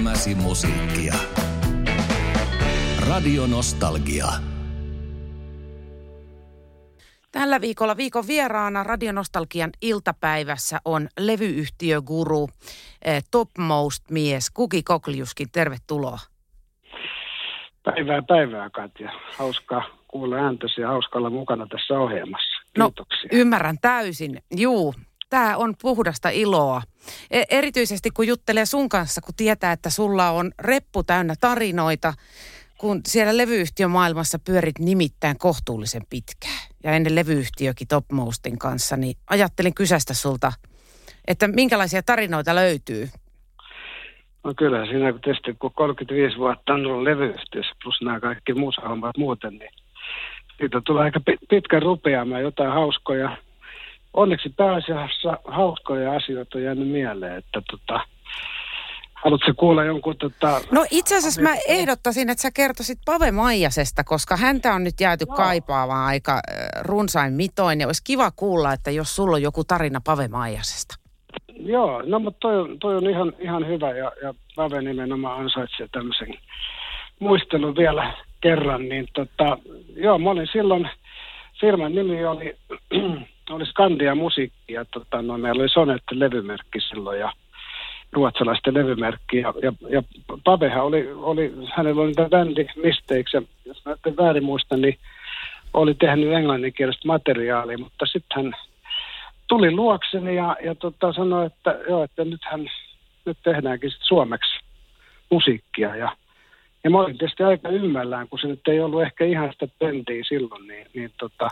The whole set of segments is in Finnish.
Elämäsi musiikkia. Radio Nostalgia. Tällä viikolla viikon vieraana Radionostalgian iltapäivässä on levyyhtiöguru, eh, topmost-mies Kuki Kokliuskin. Tervetuloa. Päivää päivää Katja. Hauskaa kuulla ääntäsi ja hauska olla mukana tässä ohjelmassa. No, Kiitoksia. ymmärrän täysin. Juu, tämä on puhdasta iloa. E- erityisesti kun juttelee sun kanssa, kun tietää, että sulla on reppu täynnä tarinoita, kun siellä levyyhtiömaailmassa pyörit nimittäin kohtuullisen pitkään. Ja ennen levyyhtiökin Topmostin kanssa, niin ajattelin kysästä sulta, että minkälaisia tarinoita löytyy. No kyllä, siinä kun tietysti kun 35 vuotta on ollut levyyhtiössä plus nämä kaikki musahommat muuten, niin siitä tulee aika pi- pitkä rupeama jotain hauskoja. Onneksi pääasiassa hauskoja asioita on jäänyt mieleen, että tota, haluatko kuulla jonkun tota... No itse asiassa mä ehdottaisin, että sä kertoisit Pave Maijasesta, koska häntä on nyt jääty Joo. kaipaamaan aika runsain mitoin. Ja olisi kiva kuulla, että jos sulla on joku tarina Pave Maijasesta. Joo, no mutta toi, on- toi on ihan, ihan hyvä ja, ja Pave nimenomaan ansaitsee tämmöisen muistelun vielä kerran. Niin tota, joo, mä olin silloin, firman nimi oli, oli Skandia Musiikki ja tota, no, meillä oli Sonette-levymerkki silloin ja ruotsalaisten levymerkki. Ja, ja, ja Pavehan oli, oli, hänellä oli niitä bändi Mistakes ja jos mä nyt väärin muistan, niin oli tehnyt englanninkielistä materiaalia, mutta sitten hän tuli luokseni ja, ja tota, sanoi, että joo, että nythän nyt tehdäänkin sit suomeksi musiikkia. Ja, ja mä olin tietysti aika ymmällään, kun se nyt ei ollut ehkä ihan sitä trendiä silloin, niin, niin tota,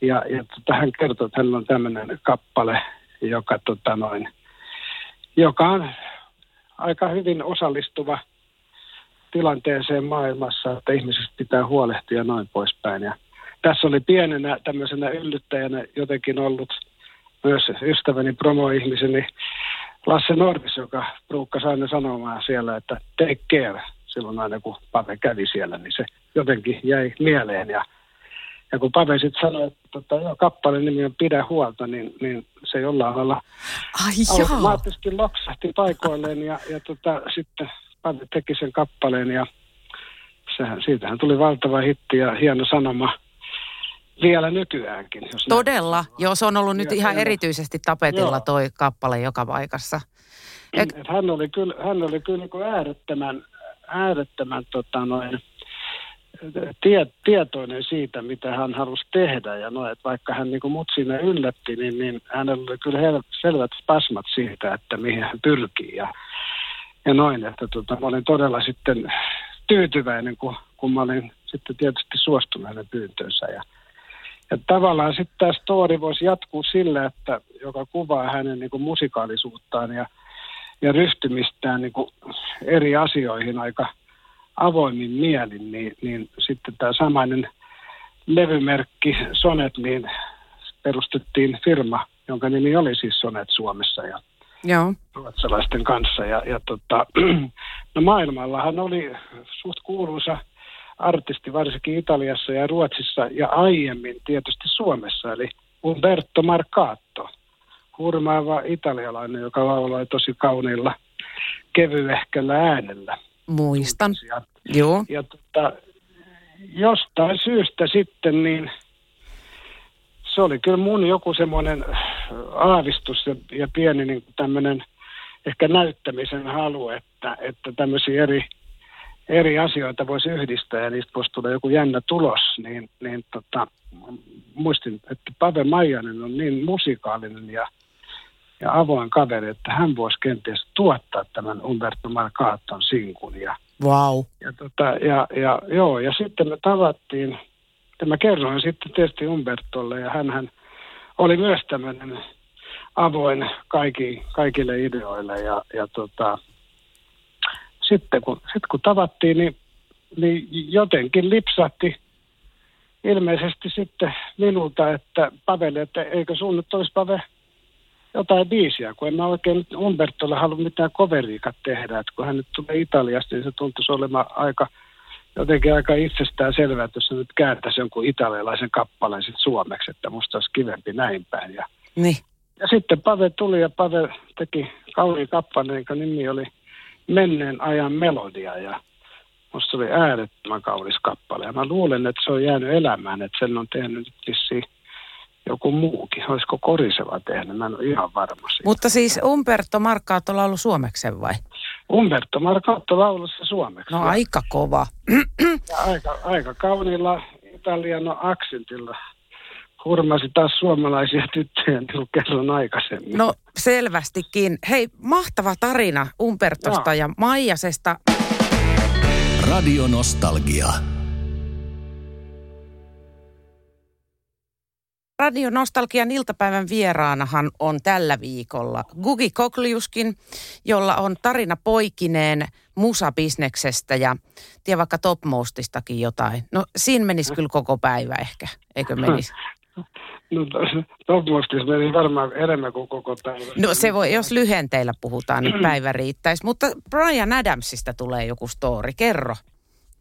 ja, ja tota, hän kertoi, että hänellä on tämmöinen kappale, joka, tota, noin, joka on aika hyvin osallistuva tilanteeseen maailmassa, että ihmisistä pitää huolehtia noin poispäin. Ja tässä oli pienenä tämmöisenä yllyttäjänä jotenkin ollut myös ystäväni promo-ihmiseni Lasse Nordis, joka ruukkasi aina sanomaan siellä, että take care silloin aina kun Pave kävi siellä, niin se jotenkin jäi mieleen. Ja, ja kun Pave sitten sanoi, että tota, joo, kappaleen nimi on Pidä huolta, niin, niin se jollain lailla Ai automaattisesti loksahti paikoilleen ja, ja tota, sitten Pave teki sen kappaleen ja sehän, siitähän tuli valtava hitti ja hieno sanoma vielä nykyäänkin. Jos näin Todella. sanoa. Joo, se on ollut nyt Ja- ihan ja- erityisesti tapetilla Joo. toi kappale joka paikassa. Et hän oli kyllä, hän oli kyllä niin äärettömän, äärettömän tota noin, tie, tietoinen siitä, mitä hän halusi tehdä. Ja no, että vaikka hän niin mut siinä yllätti, niin, niin hänellä oli kyllä hel, selvät spasmat siitä, että mihin hän pyrkii. Ja, ja noin, että tota, mä olin todella sitten tyytyväinen, kun, kun mä olin sitten tietysti suostunut hänen pyyntöönsä. Ja, ja tavallaan sitten tämä story voisi jatkuu sillä, että joka kuvaa hänen niin musikaalisuuttaan ja, ja ryhtymistään niin eri asioihin aika avoimin mielin, niin, niin sitten tämä samainen levymerkki Sonet, niin perustettiin firma, jonka nimi oli siis Sonet Suomessa ja Joo. ruotsalaisten kanssa. Ja, ja tota, no maailmallahan oli suht kuuluisa artisti, varsinkin Italiassa ja Ruotsissa ja aiemmin tietysti Suomessa, eli Umberto Marcato, hurmaava italialainen, joka lauloi tosi kauniilla kevyehkällä äänellä. Muistan. Ja, Joo. ja tota, jostain syystä sitten niin se oli kyllä mun joku semmoinen aavistus ja, ja pieni niin tämmöinen ehkä näyttämisen halu, että, että tämmöisiä eri, eri asioita voisi yhdistää ja niistä voisi tulla joku jännä tulos, niin, niin tota, muistin, että Pave Maijanen on niin musikaalinen ja, ja avoin kaveri, että hän voisi kenties tuottaa tämän Umberto Marcaton sinkun ja Wow. ja, tota, ja, ja, joo, ja sitten me tavattiin, ja mä kerroin sitten tietysti Umbertolle, ja hän oli myös tämmöinen avoin kaikki, kaikille ideoille, ja, ja tota, sitten kun, sit kun tavattiin, niin, niin jotenkin lipsahti ilmeisesti sitten minulta, että Pavelle, että eikö sun nyt olisi Pave jotain biisiä, kun en mä oikein nyt Umbertolle halua mitään coveriikat tehdä, että kun hän nyt tulee Italiasta, niin se tuntuisi olemaan aika, jotenkin aika itsestään selvää, että jos se nyt kääntäisi jonkun italialaisen kappaleen sitten suomeksi, että musta olisi kivempi näin päin. Ja, Niin. ja sitten Pave tuli ja Pave teki kauniin kappaleen, jonka nimi oli menneen ajan melodia ja musta oli äärettömän kaunis kappale. Ja mä luulen, että se on jäänyt elämään, että sen on tehnyt joku muukin. Olisiko Koriseva tehnyt? Mä en ole ihan varma siitä. Mutta siis Umberto Markkaatto on ollut suomeksen vai? Umberto Marcato laulussa suomeksi. No aika kova. Ja aika, aika kauniilla italiano aksentilla hurmasi taas suomalaisia tyttöjä, niin kuin kerron aikaisemmin. No selvästikin. Hei, mahtava tarina Umbertosta ja Maijasesta. Radio Nostalgia. Radio Nostalgian iltapäivän vieraanahan on tällä viikolla Gugi Kokliuskin, jolla on tarina poikineen musabisneksestä ja tie vaikka Topmostistakin jotain. No siinä menisi kyllä koko päivä ehkä, eikö menisi? No, Topmostis meni varmaan enemmän kuin koko päivä. No se voi, jos lyhenteillä puhutaan, niin päivä riittäisi. Mutta Brian Adamsista tulee joku story, kerro.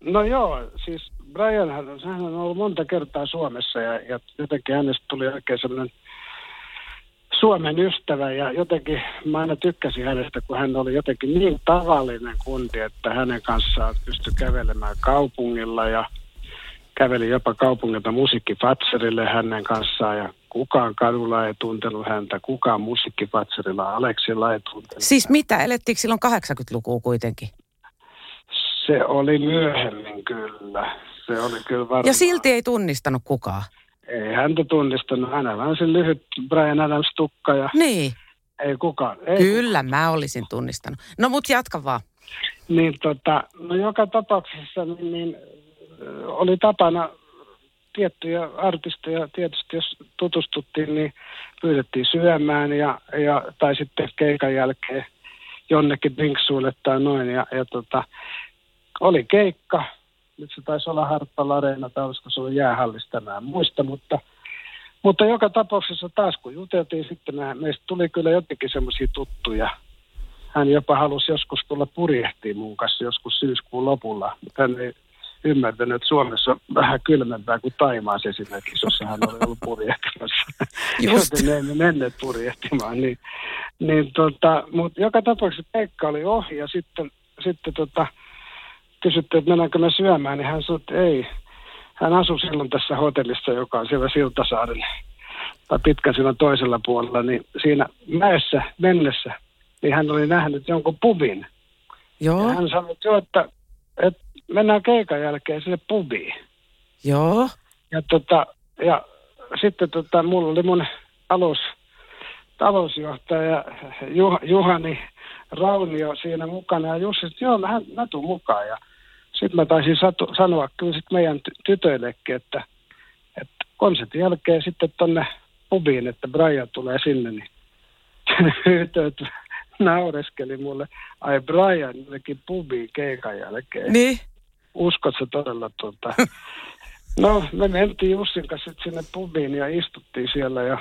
No joo, siis Brian, hän, hän on ollut monta kertaa Suomessa ja, ja jotenkin hänestä tuli oikein sellainen Suomen ystävä ja jotenkin mä aina tykkäsin hänestä, kun hän oli jotenkin niin tavallinen kunti, että hänen kanssaan pystyi kävelemään kaupungilla ja käveli jopa kaupungilta musiikkifatserille hänen kanssaan ja kukaan kadulla ei tuntenut häntä, kukaan musiikkifatserilla Aleksilla ei tuntenut Siis mitä, elettiinkö silloin 80-lukua kuitenkin? Se oli myöhemmin kyllä. Se oli kyllä varmaan. Ja silti ei tunnistanut kukaan. Ei häntä tunnistanut. Hänellä on se lyhyt Brian Adams tukka ja Niin, ei kukaan. Ei kyllä mä olisin tunnistanut. No mut jatka vaan. Niin tota, no joka tapauksessa niin, niin oli tapana tiettyjä artisteja, tietysti jos tutustuttiin, niin pyydettiin syömään ja, ja tai sitten keikan jälkeen jonnekin drinksuille tai noin. Ja, ja tota, oli keikka, nyt se taisi olla Harppala Areena tai olisiko se ollut jäähallista, mä en muista, mutta, mutta joka tapauksessa taas kun juteltiin sitten, meistä tuli kyllä jotenkin semmoisia tuttuja. Hän jopa halusi joskus tulla purjehtiin mun kanssa joskus syyskuun lopulla, mutta hän ei ymmärtänyt, että Suomessa on vähän kylmempää kuin Taimaassa esimerkiksi, jossa hän oli ollut purjehtimassa. Joten ne emme menneet purjehtimaan. Niin, niin tota, mutta joka tapauksessa Pekka oli ohi ja sitten, sitten tota, kysyttiin, että mennäänkö me syömään, niin hän sanoi, että ei. Hän asui silloin tässä hotellissa, joka on siellä Siltasaaren tai pitkän sillan toisella puolella, niin siinä mäessä mennessä, niin hän oli nähnyt jonkun pubin. Joo, Ja hän sanoi, että, joo, että, että mennään keikan jälkeen sinne pubiin. joo. Ja, tota, ja sitten tota, mulla oli mun talous, talousjohtaja Juh, Juhani Raunio siinä mukana. Ja Jussi, että joo, mä, mä tuun mukaan. Ja sitten mä taisin satu, sanoa kyllä sit meidän ty- tytöillekin, että, että konsertin jälkeen sitten tonne pubiin, että Brian tulee sinne, niin tytöt naureskeli mulle, ai Brian jotenkin pubiin keikan jälkeen Niin, uskotko todella tuota? No, me mentiin Jussin kanssa sinne pubiin ja istuttiin siellä ja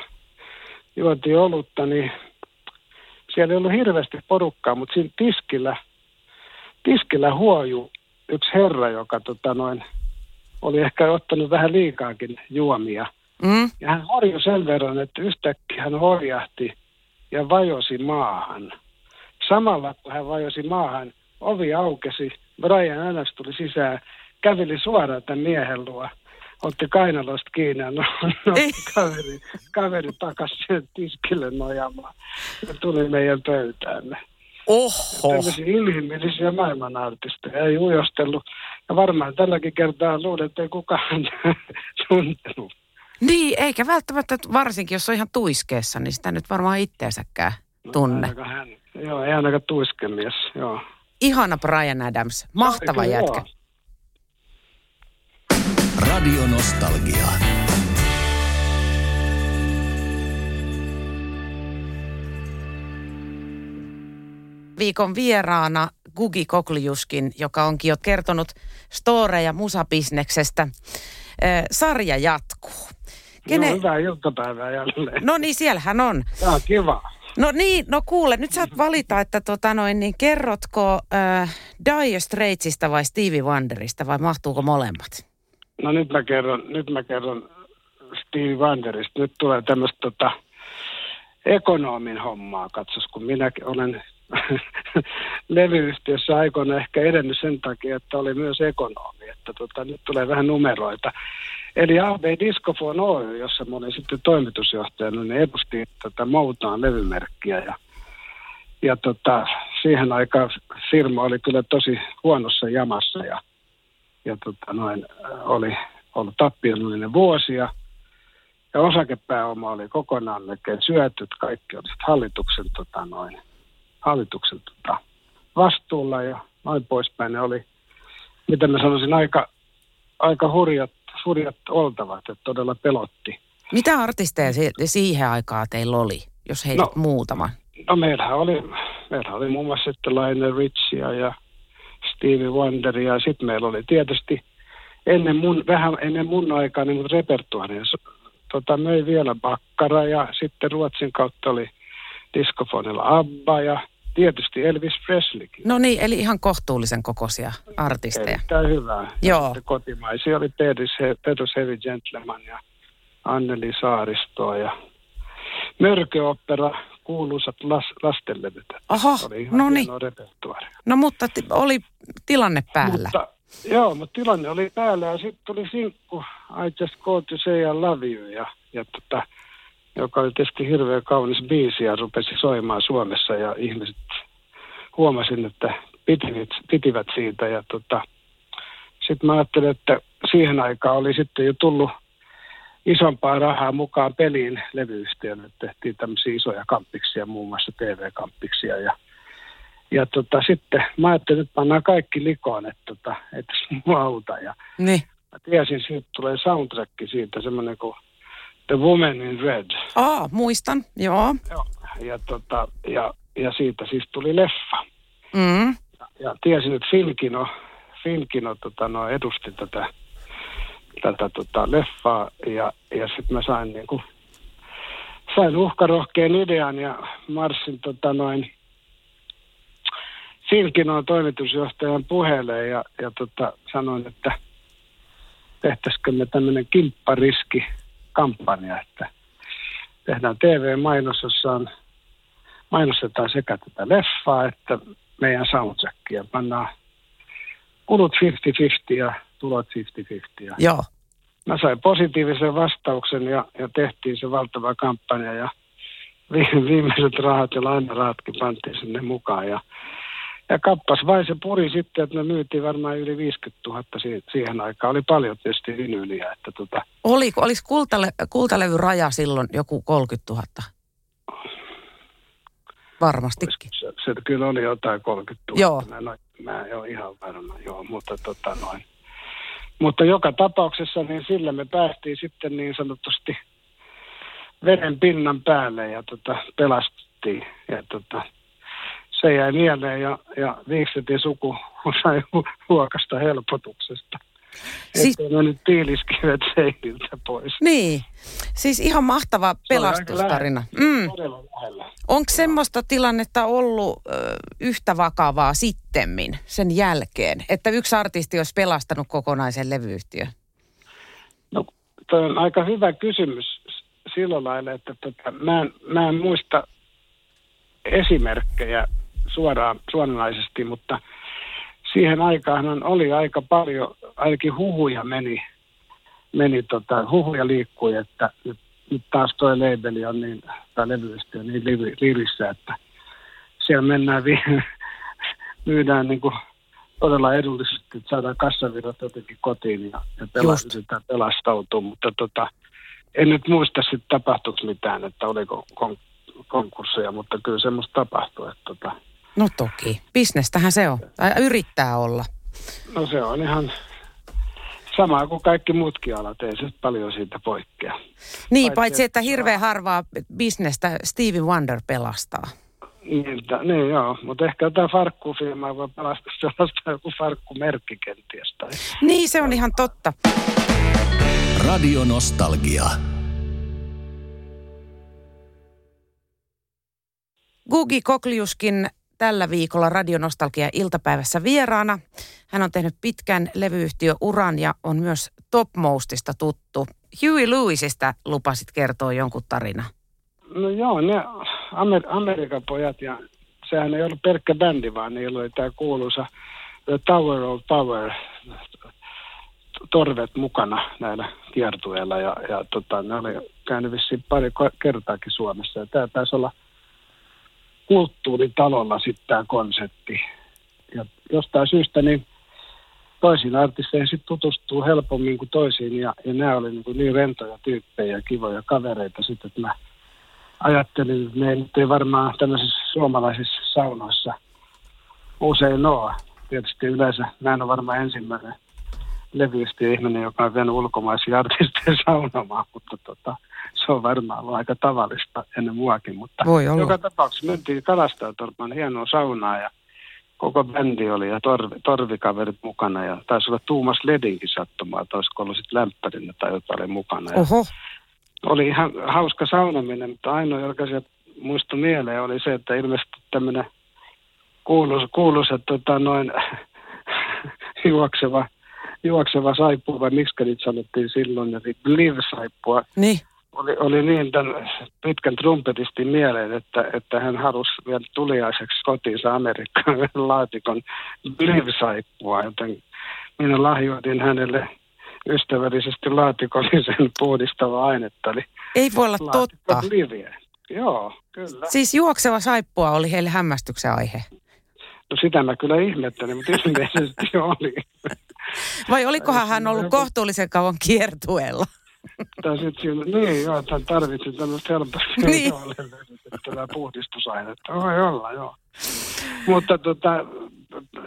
juotiin olutta, niin siellä ei ollut hirveästi porukkaa, mutta siinä tiskillä, tiskillä huoju yksi herra, joka tota noin, oli ehkä ottanut vähän liikaakin juomia. mm. Ja hän horjui sen verran, että yhtäkkiä hän horjahti ja vajosi maahan. Samalla kun hän vajosi maahan, ovi aukesi, Brian Adams tuli sisään, käveli suoraan tämän miehen luo, otti kainalosta kiinni ja no, no, kaveri, kaveri takaisin tiskille nojamaan ja tuli meidän pöytäämme. Oho. Tämmöisiä inhimillisiä maailmanartisteja ei ujostellut. Ja varmaan tälläkin kertaa luulen, että ei kukaan tuntenut. Niin, eikä välttämättä, varsinkin jos on ihan tuiskeessa, niin sitä nyt varmaan itteensäkään tunne. Ainakaan hän. Joo, ei ainakaan tuiskemies, joo. Ihana Brian Adams, mahtava Kyllä, jätkä. joo. Radio Nostalgia. Viikon vieraana Gugi Kokliuskin, joka onkin jo kertonut storeja musabisneksestä. Sarja jatkuu. Kene... No, hyvää iltapäivää jälleen. No niin, siellähän on. Tämä on kiva. No niin, no kuule, nyt saat valita, että tota noin, niin kerrotko äh, Dire Straitsista vai Stevie Wonderista vai mahtuuko molemmat? No nyt mä kerron, nyt mä kerron Steve Wanderista. Nyt tulee tämmöistä tota, ekonomin hommaa, katsos, kun minä olen levyyhtiössä aikoina ehkä edennyt sen takia, että oli myös ekonomi, että tota, nyt tulee vähän numeroita. Eli AB Discofon Oy, jossa mä olin sitten toimitusjohtajana, niin edusti tätä Moutaan levymerkkiä ja ja tota, siihen aikaan firma oli kyllä tosi huonossa jamassa ja, ja tota, noin, oli ollut tappiollinen vuosia. Ja osakepääoma oli kokonaan melkein syöty, kaikki oli hallituksen, tota, noin, hallituksen tota, vastuulla ja noin poispäin. Ne oli, mitä mä sanoisin, aika, aika hurjat, hurjat oltavat, että todella pelotti. Mitä artisteja siihen aikaan teillä oli, jos heitä no, muutama? No meillähän oli, meillähän oli muun muassa sitten Lionel Richia ja Stevie Wonderia ja sitten meillä oli tietysti ennen mun, vähän ennen mun aikaa niin repertuaaria. Tota, möi vielä Bakkara ja sitten Ruotsin kautta oli diskofonilla Abba ja tietysti Elvis Presleykin. No niin, eli ihan kokoisia artisteja. Erittäin hyvä. Joo. kotimaisia oli Pedus Heavy Gentleman ja Anneli Saaristo ja Mörköopera, kuuluisat las, lastenlevyt. Aha, no niin. No mutta t- oli tilanne päällä. Mutta, joo, mutta tilanne oli päällä ja sitten tuli sinkku I Just Go To Say I Love You ja, ja tota, joka oli tietysti hirveän kaunis biisi ja rupesi soimaan Suomessa ja ihmiset huomasin, että pitivät, pitivät siitä ja tota, sitten mä ajattelin, että siihen aikaan oli sitten jo tullut isompaa rahaa mukaan peliin levyyhtiölle. Tehtiin tämmöisiä isoja kamppiksia, muun muassa TV-kamppiksia. Ja, ja tota, sitten mä ajattelin, että pannaan kaikki likoon, että, tota, että mua auta. Ja niin. Mä tiesin, että tulee soundtrack siitä, semmoinen kuin The Woman in Red. Aa, muistan, joo. joo. Ja, tota, ja, ja siitä siis tuli leffa. Mm. Ja, ja tiesin, että Filkino, Filkino tota, no, edusti tätä tätä tota, leffaa ja, ja sitten mä sain niin kuin, sain uhkarohkeen idean ja marssin tota noin Silkinon toimitusjohtajan puheelle ja, ja tota, sanoin, että tehtäisikö me tämmöinen kimppariski kampanja, että tehdään TV-mainos, jossa on, mainostetaan sekä tätä leffaa että meidän soundtrackia. Pannaan kulut 50-50 ja tulot 50-50. Ja Joo. Mä sain positiivisen vastauksen ja, ja tehtiin se valtava kampanja ja viimeiset rahat ja lainarahatkin pantiin sinne mukaan. Ja, ja kappas vai se puri sitten, että me myytiin varmaan yli 50 000 siihen aikaan. Oli paljon tietysti vinyyliä. Että tota... Oliko, oliko kultale, kultalevyraja silloin joku 30 000? Varmastikin. Se, se, kyllä oli jotain 30 000. Joo. Mä, en, mä en ole ihan varma, joo, mutta tota noin. Mutta joka tapauksessa niin sillä me päästiin sitten niin sanotusti veden pinnan päälle ja tota, pelastuttiin. Ja tota, se jäi mieleen ja, ja Viiksetin suku sai huokasta helpotuksesta. Siis... Ettei mennyt tiiliskivet seiniltä pois. Niin, siis ihan mahtava pelastustarina. Mm. Onko semmoista tilannetta ollut ö, yhtä vakavaa sittemmin sen jälkeen, että yksi artisti olisi pelastanut kokonaisen levyyhtiön? No, toi on aika hyvä kysymys sillä lailla, että tota, mä, en, mä en muista esimerkkejä suoraan, suoranaisesti, mutta – siihen aikaan oli aika paljon, ainakin huhuja meni, meni tota, huhuja liikkui, että nyt, nyt taas tuo labeli on niin, tai levyyhtiö on niin lirissä, että siellä mennään, vi- myydään niin kuin todella edullisesti, että saadaan kassavirrat jotenkin kotiin ja, ja pelastetaan pelastautua, mutta tota, en nyt muista sitten tapahtuiko mitään, että oliko kon- konkursseja, mutta kyllä semmoista tapahtui, että tota, No toki. Bisnestähän se on. Tai yrittää olla. No se on ihan sama kuin kaikki muutkin alat. Ei se paljon siitä poikkea. Niin, paitsi, paitsi että hirveän harvaa bisnestä Stevie Wonder pelastaa. Niin, niin joo, mutta ehkä jotain farkkufirmaa voi pelastaa sellaista joku farkkumerkki kenties. Tai... Niin, se on ihan totta. Radio Nostalgia. Gugi Kokliuskin tällä viikolla Radionostalgia iltapäivässä vieraana. Hän on tehnyt pitkän levyyhtiöuran ja on myös Topmostista tuttu. Huey Lewisista lupasit kertoa jonkun tarina. No joo, ne Amer- Amerikan pojat ja sehän ei ollut pelkkä bändi, vaan niillä oli tämä kuuluisa The Tower of Power torvet mukana näillä kiertueilla ja, ja tota, ne oli käynyt vissiin pari kertaakin Suomessa. Ja tämä taisi olla kulttuuritalolla sitten tämä konsepti. Ja jostain syystä niin toisiin artisteihin sitten tutustuu helpommin kuin toisiin ja, ja nämä oli niin, niin rentoja tyyppejä ja kivoja kavereita sitten, että mä ajattelin, että ne ei varmaan tämmöisissä suomalaisissa saunoissa usein ole. Tietysti yleensä en ole varmaan ensimmäinen levyistä ihminen, joka on vienyt ulkomaisia artisteja saunomaan, mutta tota, se on varmaan ollut aika tavallista ennen muakin. Mutta Voi olla. joka tapauksessa mentiin Kalastajatorpan hienoa saunaa ja koko bändi oli ja torvi, torvikaverit mukana ja taisi olla Tuumas Ledinkin sattumaa, että olisiko ollut sitten lämpärinä tai jotain oli mukana. Ja Oho, oli ihan hauska saunominen, mutta ainoa, joka se muistui mieleen, oli se, että ilmeisesti tämmöinen kuuluisa, kuuluisa tota, noin juokseva, juokseva saippua, vai miksi niitä sanottiin silloin, eli live-saippua, niin. oli, oli niin tämän pitkän trumpetistin mieleen, että, että hän halusi vielä tuliaiseksi kotiinsa Amerikkaan laatikon live-saippua, joten minä lahjoitin hänelle ystävällisesti laatikollisen puhdistava ainetta, eli Ei voi olla totta. liviä. Joo, kyllä. Siis juokseva saippua oli heille hämmästyksen aihe. No sitä mä kyllä ihmettelin, mutta ilmeisesti oli. Vai olikohan hän ollut kohtuullisen kauan kiertueella? Tai sit siinä, niin joo, että tarvitsin tämmöistä helposti Niin. niin. puhdistusainetta. Voi olla, joo. Mutta tota,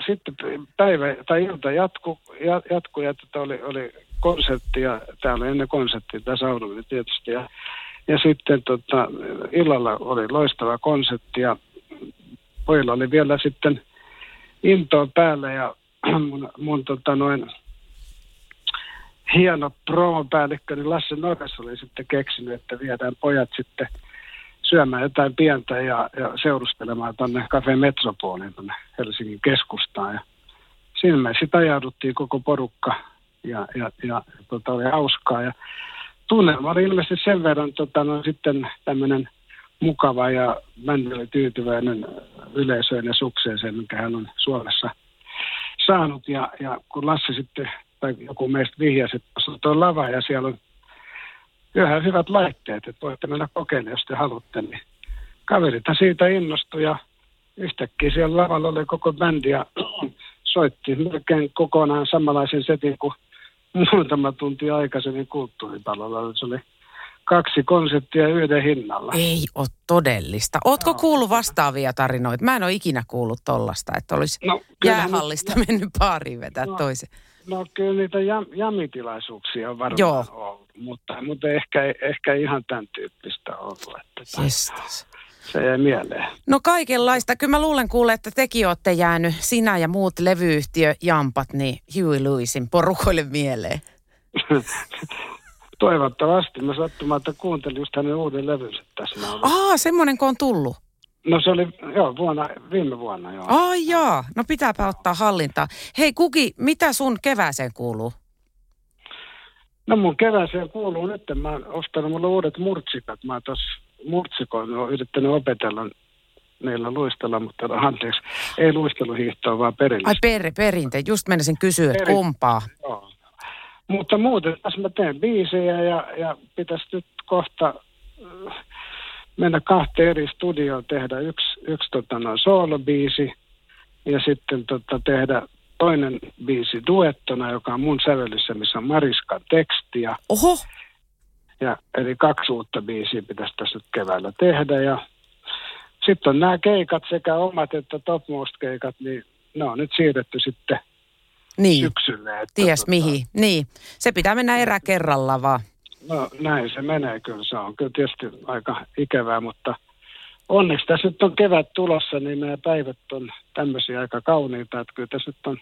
sitten päivä tai ilta jatku, ja, jatku ja tota oli, oli konsertti ja tää oli ennen konserttia, tämä saunominen tietysti. Ja, ja sitten tota, illalla oli loistava konsertti ja pojilla oli vielä sitten intoa päällä ja mun, mun tota noin, hieno promopäällikkö, niin Lasse Norres oli sitten keksinyt, että viedään pojat sitten syömään jotain pientä ja, ja seurustelemaan tuonne Cafe Metropoliin tuonne Helsingin keskustaan. Ja siinä me sitten ajauduttiin koko porukka ja, ja, ja tota, oli hauskaa. Ja tunnelma oli ilmeisesti sen verran tota, no, sitten tämmöinen mukava ja bändi oli tyytyväinen yleisöön ja sukseeseen, minkä hän on Suomessa saanut. Ja, ja kun Lasse sitten, tai joku meistä vihjasi, että tuossa on tuo lava ja siellä on ihan hyvät laitteet, että voitte mennä kokeilemaan, jos te haluatte. Niin kaverita siitä innostui ja yhtäkkiä siellä lavalla oli koko bändi ja soitti melkein kokonaan samanlaisen setin kuin muutama tunti aikaisemmin kulttuuritalolla. Se oli kaksi konserttia yhden hinnalla. Ei ole todellista. Ootko kuullut vastaavia tarinoita? Mä en ole ikinä kuullut tollasta, että olisi No, jäähallista mennyt baariin vetää No. toisen. No kyllä niitä jam, jamitilaisuuksia on varmaan Joo. ollut, mutta, mutta ehkä, ehkä ihan tämän tyyppistä ollut. Että Jestas. se jäi mieleen. No kaikenlaista. Kyllä mä luulen kuule, että tekin olette jäänyt, sinä ja muut levyyhtiöjampat, niin Huey Lewisin porukoille mieleen. Toivottavasti. Mä sattumalta kuuntelin just hänen uuden levynsä tässä. Aa, semmoinen kun on tullut. No se oli, joo, vuonna, viime vuonna joo. Ai jaa, no pitääpä ottaa hallintaa. Hei Kuki, mitä sun kevääseen kuuluu? No mun kevääseen kuuluu nyt, mä oon ostanut mulle uudet murtsikat. Mä oon tuossa murtsikoin, oon yrittänyt opetella niillä luistella, mutta no, anteeksi, ei luisteluhiihtoa, vaan perillistä. Ai per, perinte, just menisin kysyä, Peri- kumpaa. Joo. Mutta muuten tässä mä teen biisejä ja, ja pitäisi nyt kohta äh, mennä kahteen eri studioon tehdä yksi, yksi tota, noin soolobiisi ja sitten tota, tehdä toinen biisi duettona, joka on mun sävellyssä, missä on Mariskan teksti. Ja, Oho, ja, eli kaksi uutta biisiä pitäisi tässä nyt keväällä tehdä. Ja sitten on nämä keikat, sekä omat että topmost-keikat, niin ne on nyt siirretty sitten niin, syksylle. Että, ties tota, mihin. Niin, se pitää mennä erä kerralla vaan. No näin se menee kyllä. Se on kyllä tietysti aika ikävää, mutta onneksi tässä nyt on kevät tulossa, niin nämä päivät on tämmöisiä aika kauniita, että kyllä tässä nyt on,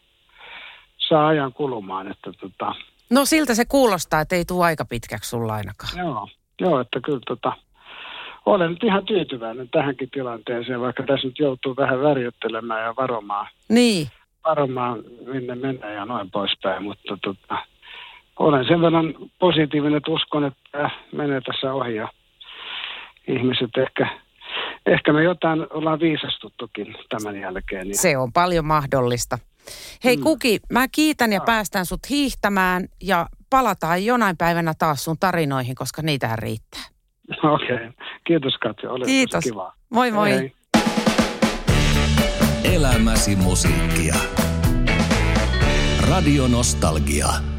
saa ajan kulumaan. Että tota, No siltä se kuulostaa, että ei tule aika pitkäksi sulla ainakaan. joo, joo, että kyllä tota, olen nyt ihan tyytyväinen tähänkin tilanteeseen, vaikka tässä nyt joutuu vähän värjöttelemään ja varomaan, Niin, varomaan minne menee ja noin poispäin, mutta tota, olen sen verran positiivinen, että uskon, että tämä menee tässä ohi ja ihmiset ehkä ehkä me jotain ollaan viisastuttukin tämän jälkeen. Niin. Se on paljon mahdollista. Hei mm. Kuki, mä kiitän ja päästän sut hiihtämään ja palataan jonain päivänä taas sun tarinoihin, koska niitä riittää. Okei, okay. kiitos Katja, oli Kiitos. kiva. Moi moi. Hei. Elämäsi musiikkia. Radio Nostalgia.